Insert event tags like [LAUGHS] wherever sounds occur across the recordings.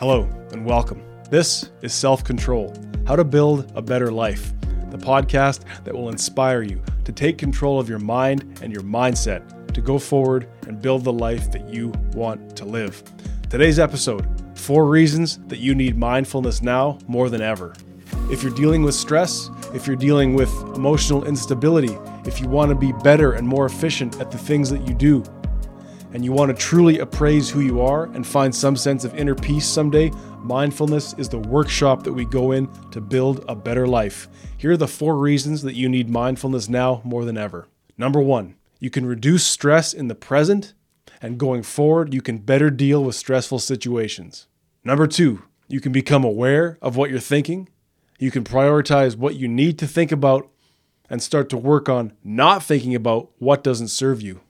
Hello and welcome. This is Self Control How to Build a Better Life, the podcast that will inspire you to take control of your mind and your mindset to go forward and build the life that you want to live. Today's episode Four Reasons That You Need Mindfulness Now More Than Ever. If you're dealing with stress, if you're dealing with emotional instability, if you want to be better and more efficient at the things that you do, and you want to truly appraise who you are and find some sense of inner peace someday, mindfulness is the workshop that we go in to build a better life. Here are the four reasons that you need mindfulness now more than ever. Number one, you can reduce stress in the present, and going forward, you can better deal with stressful situations. Number two, you can become aware of what you're thinking. You can prioritize what you need to think about and start to work on not thinking about what doesn't serve you.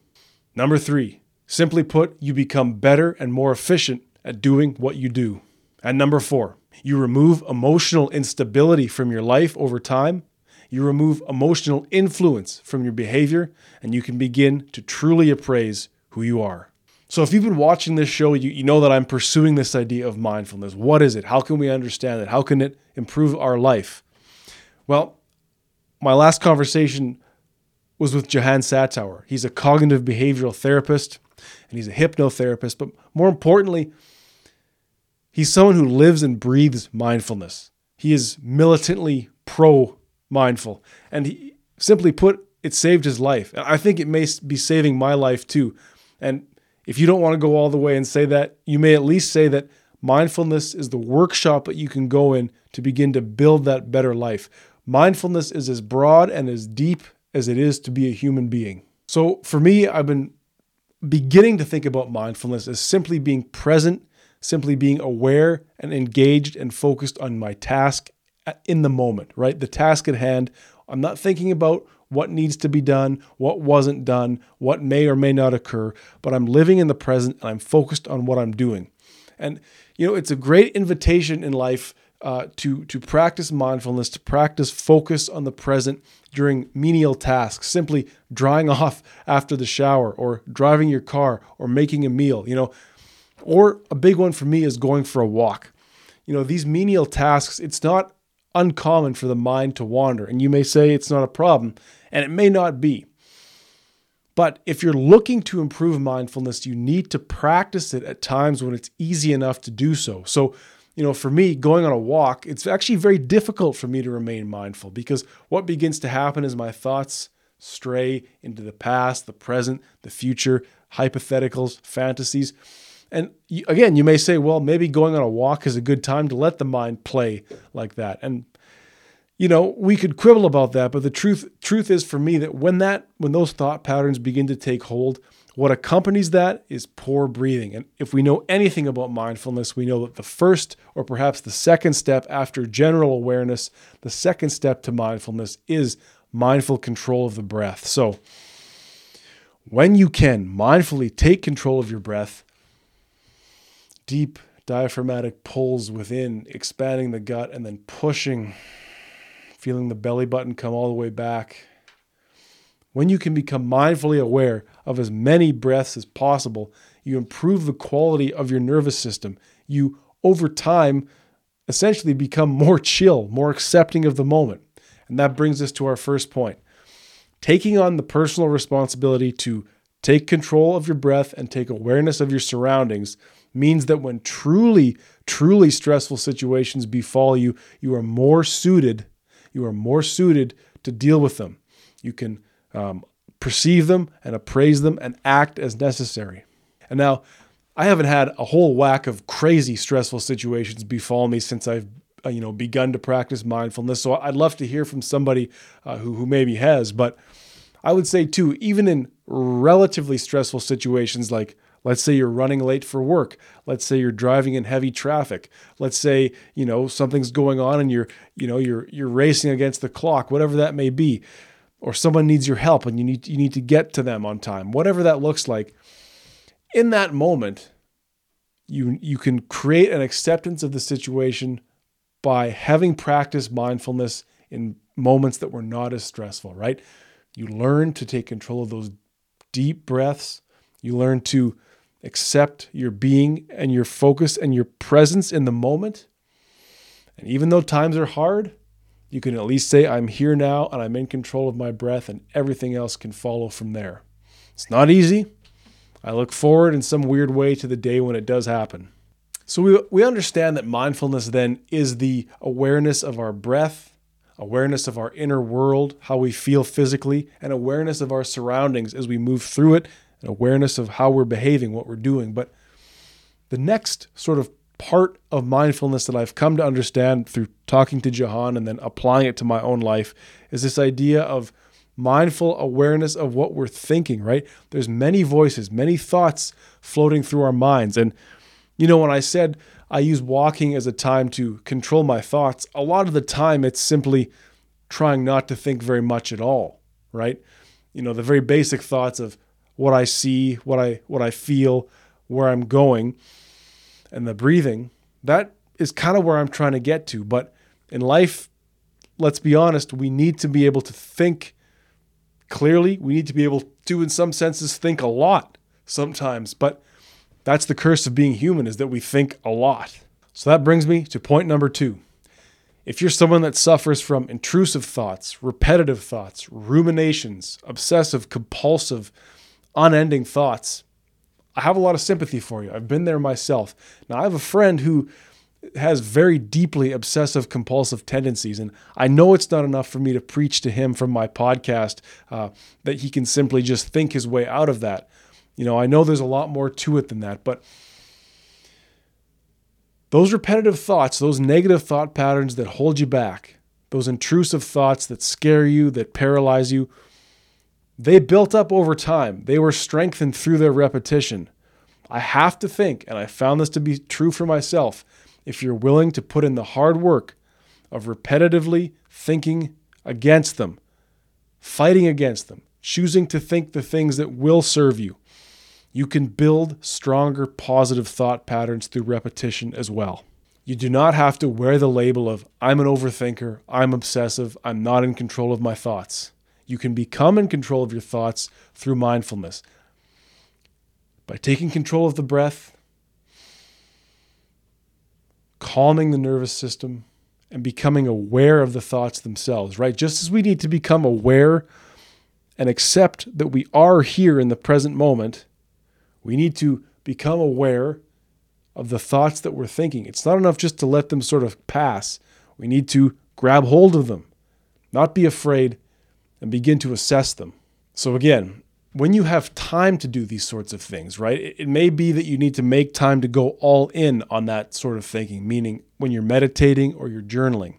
Number three, Simply put, you become better and more efficient at doing what you do. And number four, you remove emotional instability from your life over time. You remove emotional influence from your behavior, and you can begin to truly appraise who you are. So, if you've been watching this show, you, you know that I'm pursuing this idea of mindfulness. What is it? How can we understand it? How can it improve our life? Well, my last conversation was with Jehan Satower. He's a cognitive behavioral therapist and he's a hypnotherapist. But more importantly, he's someone who lives and breathes mindfulness. He is militantly pro mindful. And he, simply put, it saved his life. I think it may be saving my life too. And if you don't want to go all the way and say that, you may at least say that mindfulness is the workshop that you can go in to begin to build that better life. Mindfulness is as broad and as deep as it is to be a human being. So for me, I've been beginning to think about mindfulness as simply being present, simply being aware and engaged and focused on my task in the moment, right? The task at hand. I'm not thinking about what needs to be done, what wasn't done, what may or may not occur, but I'm living in the present and I'm focused on what I'm doing. And, you know, it's a great invitation in life uh, to to practice mindfulness, to practice focus on the present during menial tasks, simply drying [LAUGHS] off after the shower, or driving your car, or making a meal. You know, or a big one for me is going for a walk. You know, these menial tasks, it's not uncommon for the mind to wander, and you may say it's not a problem, and it may not be. But if you're looking to improve mindfulness, you need to practice it at times when it's easy enough to do so. So you know, for me, going on a walk, it's actually very difficult for me to remain mindful because what begins to happen is my thoughts stray into the past, the present, the future, hypotheticals, fantasies. And again, you may say, well, maybe going on a walk is a good time to let the mind play like that. And you know, we could quibble about that, but the truth truth is for me that when that when those thought patterns begin to take hold, what accompanies that is poor breathing. And if we know anything about mindfulness, we know that the first or perhaps the second step after general awareness, the second step to mindfulness is mindful control of the breath. So, when you can mindfully take control of your breath, deep diaphragmatic pulls within, expanding the gut, and then pushing, feeling the belly button come all the way back when you can become mindfully aware of as many breaths as possible, you improve the quality of your nervous system. You, over time, essentially become more [LAUGHS] chill, more accepting of the moment. And that brings us to our first point. Taking on the personal responsibility to take control of your breath and take awareness of your surroundings means that when truly, truly stressful situations befall you, you are more suited, you are more suited to deal with them. You can um, perceive them and appraise them and act as necessary. And now, I haven't had a whole whack of crazy stressful situations befall me since I've uh, you know begun to practice mindfulness. So I'd love to hear from somebody uh, who who maybe has. But I would say too, even in relatively stressful situations like let's say you're running late for work let's say you're driving in heavy traffic let's say you know something's going on and you're you know you're you're racing against the clock whatever that may be or someone needs your help and you need you need to get to them on time whatever that looks like in that moment you you can create an acceptance of the situation by having practiced mindfulness in moments that were not as stressful right you learn to take control of those deep breaths you learn to accept your being and your focus and your presence in the moment. And even though times are hard, you can at least say, I'm here now and I'm in control of my breath, and everything else can follow from there. It's not easy. I look forward in some weird way to the day when it does happen. So we, we understand that mindfulness then is the awareness of our breath, awareness of our inner world, how we feel physically, and awareness of our surroundings as we move through it, and awareness of how we're behaving, what we're doing. But the next sort of part of mindfulness that I've come to understand through talking to Jahan and then applying it to my own life is this idea of mindful awareness of what we're thinking, right? There's many voices, many thoughts floating through our minds. And, you know, when I said I use walking as a time to control my thoughts, a lot of the time it's simply trying not to think very much at all, right? You know, the very basic thoughts of what I see, what I what I feel, where I'm going and the breathing, that is kind of where I'm trying to get to. But in life, let's be honest, we need to be able to think clearly. We need to be able to, in some senses, think a lot sometimes. But that's the curse of being human is that we think a lot. So that brings me to point number two. If you're someone that suffers from intrusive thoughts, repetitive thoughts, ruminations, obsessive, compulsive, unending thoughts, I have a lot of sympathy for you. I've been there myself. Now, I have a friend who has very deeply obsessive compulsive tendencies, and I know it's not enough for me to preach to him from my podcast uh, that he can simply just think his way out of that. You know, I know there's a lot more to it than that, but those repetitive thoughts, those negative thought patterns that hold you back, those intrusive thoughts that scare you, that paralyze you, they built up over time. They were strengthened through their repetition. I have to think, and I found this to be true for myself, if you're willing to put in the hard work of repetitively thinking against them, fighting against them, choosing to think the things that will serve you, you can build stronger positive thought patterns through repetition as well. You do not have to wear the label of, I'm an overthinker, I'm obsessive, I'm not in control of my thoughts. You can become in control of your thoughts through mindfulness. By taking control of the breath, calming the nervous system, and becoming aware of the thoughts themselves, right? Just as we need to become aware and accept that we are here in the present moment, we need to become aware of the thoughts that we're thinking. It's not enough just to let them sort of pass. We need to grab hold of them, not be afraid, and begin to assess them. So, again, when you have time to do these sorts of things, right, it may be that you need to make time to go all in on that sort of thinking, meaning when you're meditating or you're journaling.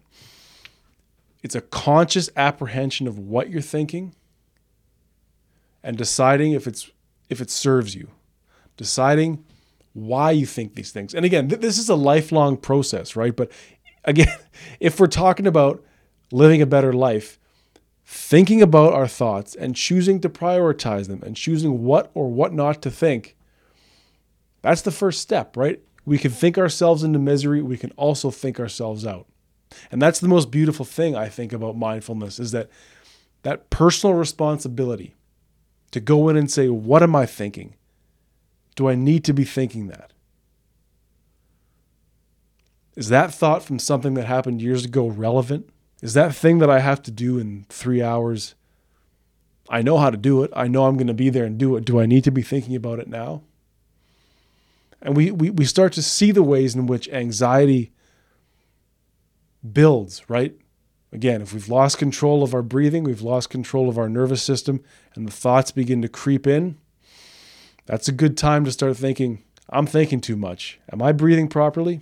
It's a conscious apprehension of what you're thinking and deciding if it's if it serves you. Deciding why you think these things. And again, th- this is a lifelong process, right? But again, [LAUGHS] if we're talking about living a better life, thinking about our thoughts and choosing to prioritize them and choosing what or what not to think, that's the first step, right? We can think ourselves into misery, we can also think ourselves out. And that's the most beautiful thing I think about mindfulness is that that personal responsibility to go in and say, what am I thinking? Do I need to be thinking that? Is that thought from something that happened years ago relevant? Is that thing that I have to do in three hours? I know how to do it. I know I'm going to be there and do it. Do I need to be thinking about it now? And we, we, we start to see the ways in which anxiety builds, right? Again, if we've lost control of our breathing, we've lost control of our nervous system, and the thoughts begin to creep in, that's a good time to start thinking, I'm thinking too much. Am I breathing properly?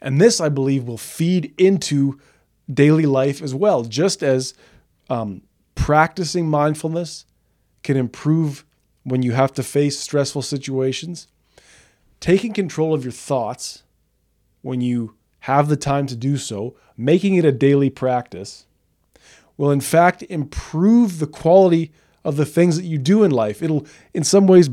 And this, I believe, will feed into daily life as well, just as um, practicing mindfulness can improve when you have to face stressful situations. Taking control of your thoughts when you have the time to do so, making it a daily practice, will in fact improve the quality of the things that you do in life. It'll, in some ways,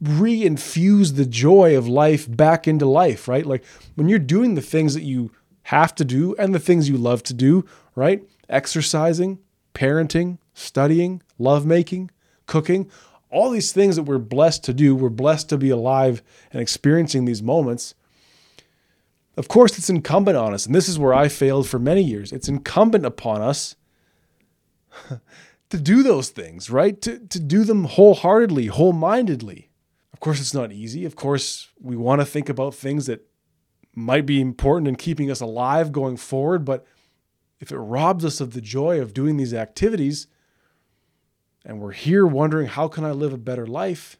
re-infuse the joy of life back into life, right? Like when you're doing the things that you have to do and the things you love to do, right? Exercising, parenting, studying, lovemaking, cooking, all these things that we're blessed to do, we're blessed to be alive and experiencing these moments. Of course, it's incumbent on us, and this is where I failed for many years. It's incumbent upon us [LAUGHS] to do those things, right? To, to do them wholeheartedly, whole mindedly. Of course, it's not easy. Of course, we want to think about things that might be important in keeping us alive going forward, but if it robs us of the joy of doing these activities, and we're here wondering, how can I live a better life?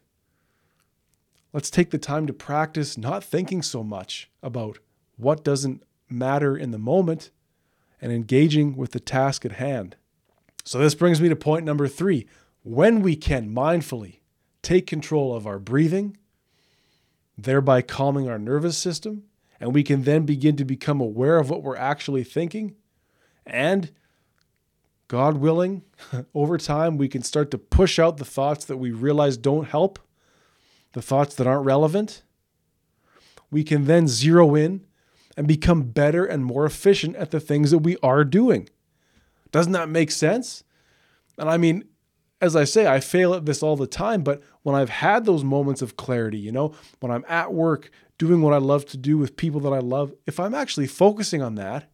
Let's take the time to practice not thinking so much about what doesn't matter in the moment and engaging with the task at hand. So, this brings me to point number three. When we can mindfully take control of our breathing, thereby calming our nervous system, and we can then begin to become aware of what we're actually thinking, and God willing, [LAUGHS] over time, we can start to push out the thoughts that we realize don't help, the thoughts that aren't relevant. We can then zero in and become better and more efficient at the things that we are doing. Doesn't that make sense? And I mean, as I say, I fail at this all the time, but when I've had those moments of clarity, you know, when I'm at work doing what I love to do with people that I love, if I'm actually focusing on that,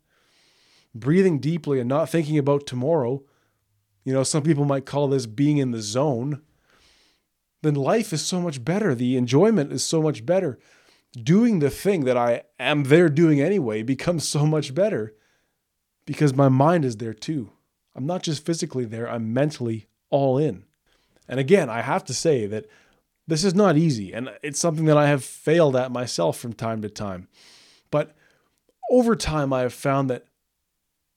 breathing deeply and not thinking about tomorrow, you know, some people might call this being in the zone, then life is so much better. The enjoyment is so much better doing the thing that I am there doing anyway becomes so much better because my mind is there too. I'm not just physically there, I'm mentally all in. And again, I have to say that this is not easy and it's something that I have failed at myself from time to time. But over time, I have found that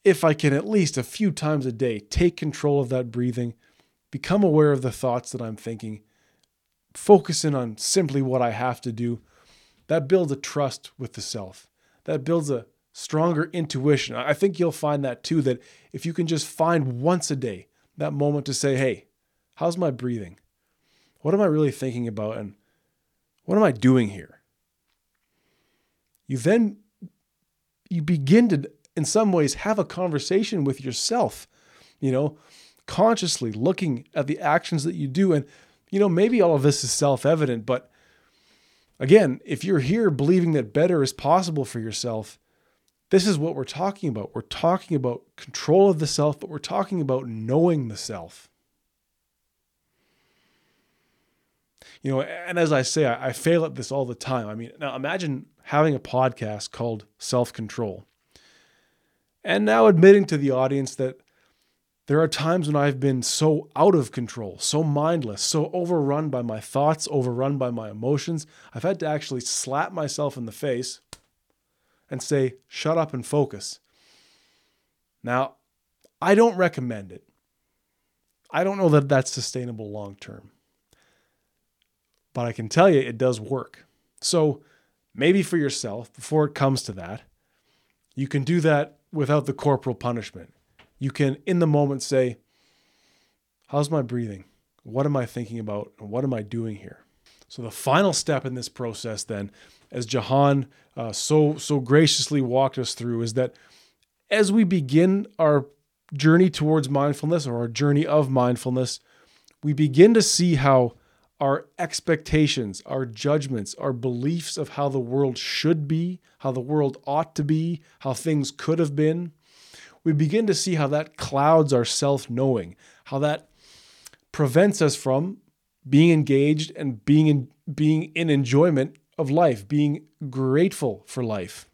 if I can at least a few times a day take control of that breathing, become aware of the thoughts that I'm thinking, focus in on simply what I have to do that builds a trust with the self. That builds a stronger intuition. I think you'll find that too, that if you can just find once a day that moment to say, hey, how's my breathing? What am I really thinking about? And what am I doing here? You then you begin to in some ways have a conversation with yourself, you know, consciously looking at the actions that you do and you know maybe all of this is self-evident but Again, if you're here believing that better is possible for yourself, this is what we're talking about. We're talking about control of the self, but we're talking about knowing the self. You know, and as I say, I, I fail at this all the time. I mean, now imagine having a podcast called Self Control and now admitting to the audience that there are times when I've been so out of control, so mindless, so overrun by my thoughts, overrun by my emotions. I've had to actually slap myself in the face and say, shut up and focus. Now, I don't recommend it. I don't know that that's sustainable long term. But I can tell you it does work. So maybe for yourself, before it comes to that, you can do that without the corporal punishment you can, in the moment, say, How's my breathing? What am I thinking about? And what am I doing here? So, the final step in this process, then, as Jahan uh, so, so graciously walked us through, is that as we begin our journey towards mindfulness or our journey of mindfulness, we begin to see how our expectations, our judgments, our beliefs of how the world should be, how the world ought to be, how things could have been, we begin to see how that clouds our self knowing, how that prevents us from being engaged and being in, being in enjoyment of life, being grateful for life.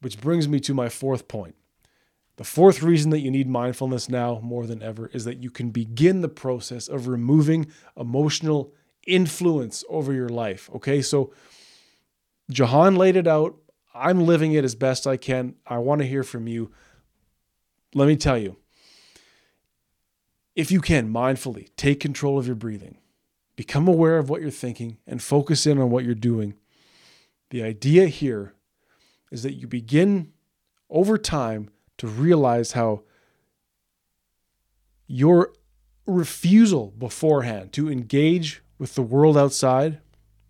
Which brings me to my fourth point. The fourth reason that you need mindfulness now more than ever is that you can begin the process of removing emotional influence over your life. Okay, so Jahan laid it out. I'm living it as best I can. I want to hear from you let me tell you if you can mindfully take control of your breathing, become aware of what you're thinking, and focus in on what you're doing, the idea here is that you begin over time to realize how your refusal beforehand to engage with the world outside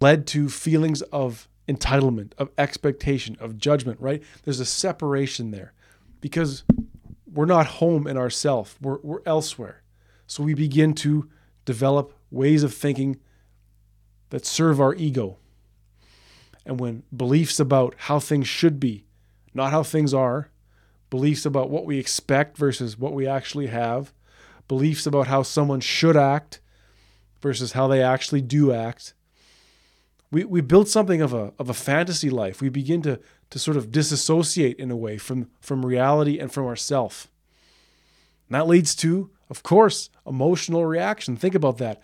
led to feelings of entitlement, of expectation, of judgment, right? There's a separation there because we're not home in ourself. We're, we're elsewhere. So we begin to develop ways of thinking that serve our ego. And when beliefs about how things should be, not how things are, beliefs about what we expect versus what we actually have, beliefs about how someone should act versus how they actually do act, we, we build something of a, of a fantasy life. We begin to, to sort of disassociate in a way from, from reality and from ourself. And that leads to, of course, emotional reaction. Think about that.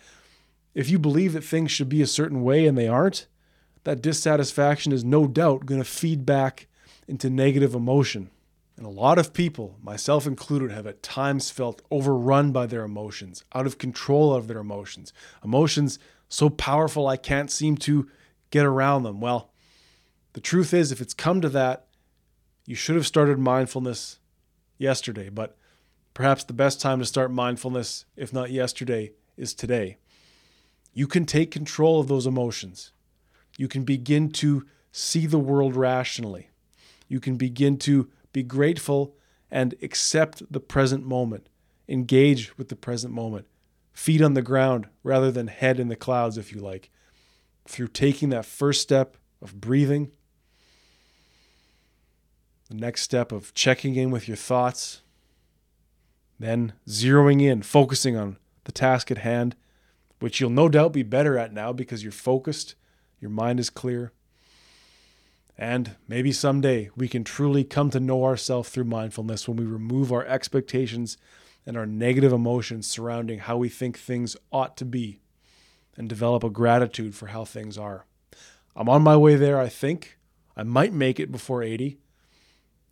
If you believe that things should be a certain way and they aren't, that dissatisfaction is no doubt going to feed back into negative emotion. And a lot of people, myself included, have at times felt overrun by their emotions, out of control of their emotions. Emotions so powerful I can't seem to get around them. Well, the truth is, if it's come to that, you should have started mindfulness yesterday. But perhaps the best time to start mindfulness, if not yesterday, is today. You can take control of those emotions. You can begin to see the world rationally. You can begin to be grateful and accept the present moment, engage with the present moment, feet on the ground rather than head in the clouds, if you like, through taking that first step of breathing, the next step of checking in with your thoughts, then zeroing in, focusing on the task at hand, which you'll no doubt be better at now because you're focused, your mind is clear. And maybe someday we can truly come to know ourselves through mindfulness when we remove our expectations and our negative emotions surrounding how we think things ought to be and develop a gratitude for how things are. I'm on my way there, I think. I might make it before 80.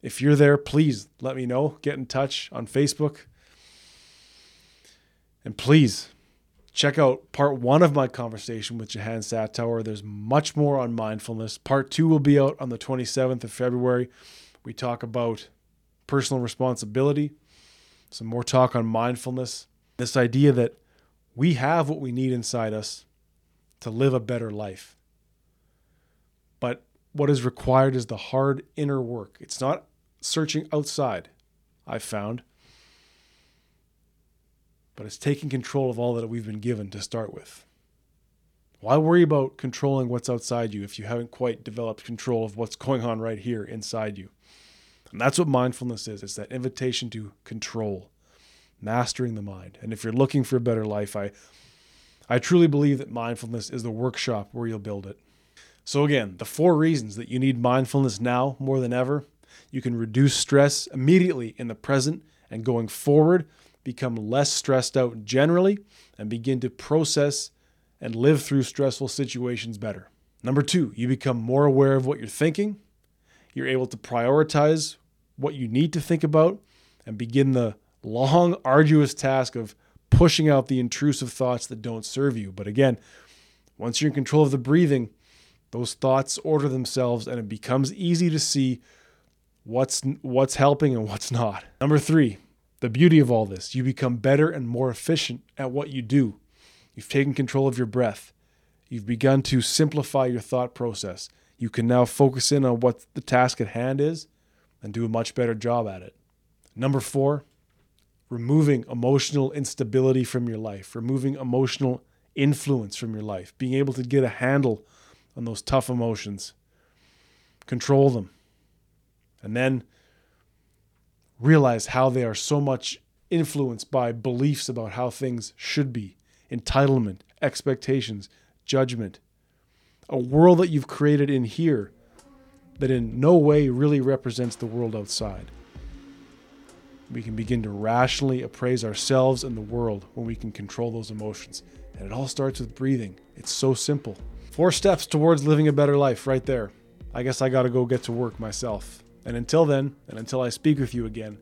If you're there, please let me know. Get in touch on Facebook. And please check out part one of my conversation with Jehan Satower. There's much more on mindfulness. Part two will be out on the 27th of February. We talk about personal responsibility, some more talk on mindfulness, this idea that we have what we need inside us to live a better life. But what is required is the hard inner work. It's not searching outside, I've found but it's taking control of all that we've been given to start with. Why worry about controlling what's outside you if you haven't quite developed control of what's going on right here inside you? And that's what mindfulness is it's that invitation to control, mastering the mind. And if you're looking for a better life, I, I truly believe that mindfulness is the workshop where you'll build it. So, again, the four reasons that you need mindfulness now more than ever you can reduce stress immediately in the present and going forward become less stressed out generally, and begin to process and live through stressful situations better. Number two, you become more aware of what you're thinking. You're able to prioritize what you need to think about and begin the long, arduous task of pushing out the intrusive thoughts that don't serve you. But again, once you're in control of the breathing, those thoughts order themselves and it becomes easy to see what's what's helping and what's not. Number 3, the beauty of all this, you become better and more efficient at what you do. You've taken control of your breath. You've begun to simplify your thought process. You can now focus in on what the task at hand is and do a much better job at it. Number four, removing emotional instability from your life, removing emotional influence from your life, being able to get a handle on those tough emotions, control them. And then realize how they are so much influenced by beliefs about how things should be entitlement, expectations, judgment. A world that you've created in here that in no way really represents the world outside. We can begin to rationally appraise ourselves and the world when we can control those emotions. And it all starts with breathing. It's so simple. Four steps towards living a better life, right there. I guess I got to go get to work myself. And until then, and until I speak with you again,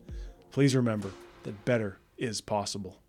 please remember that better is possible.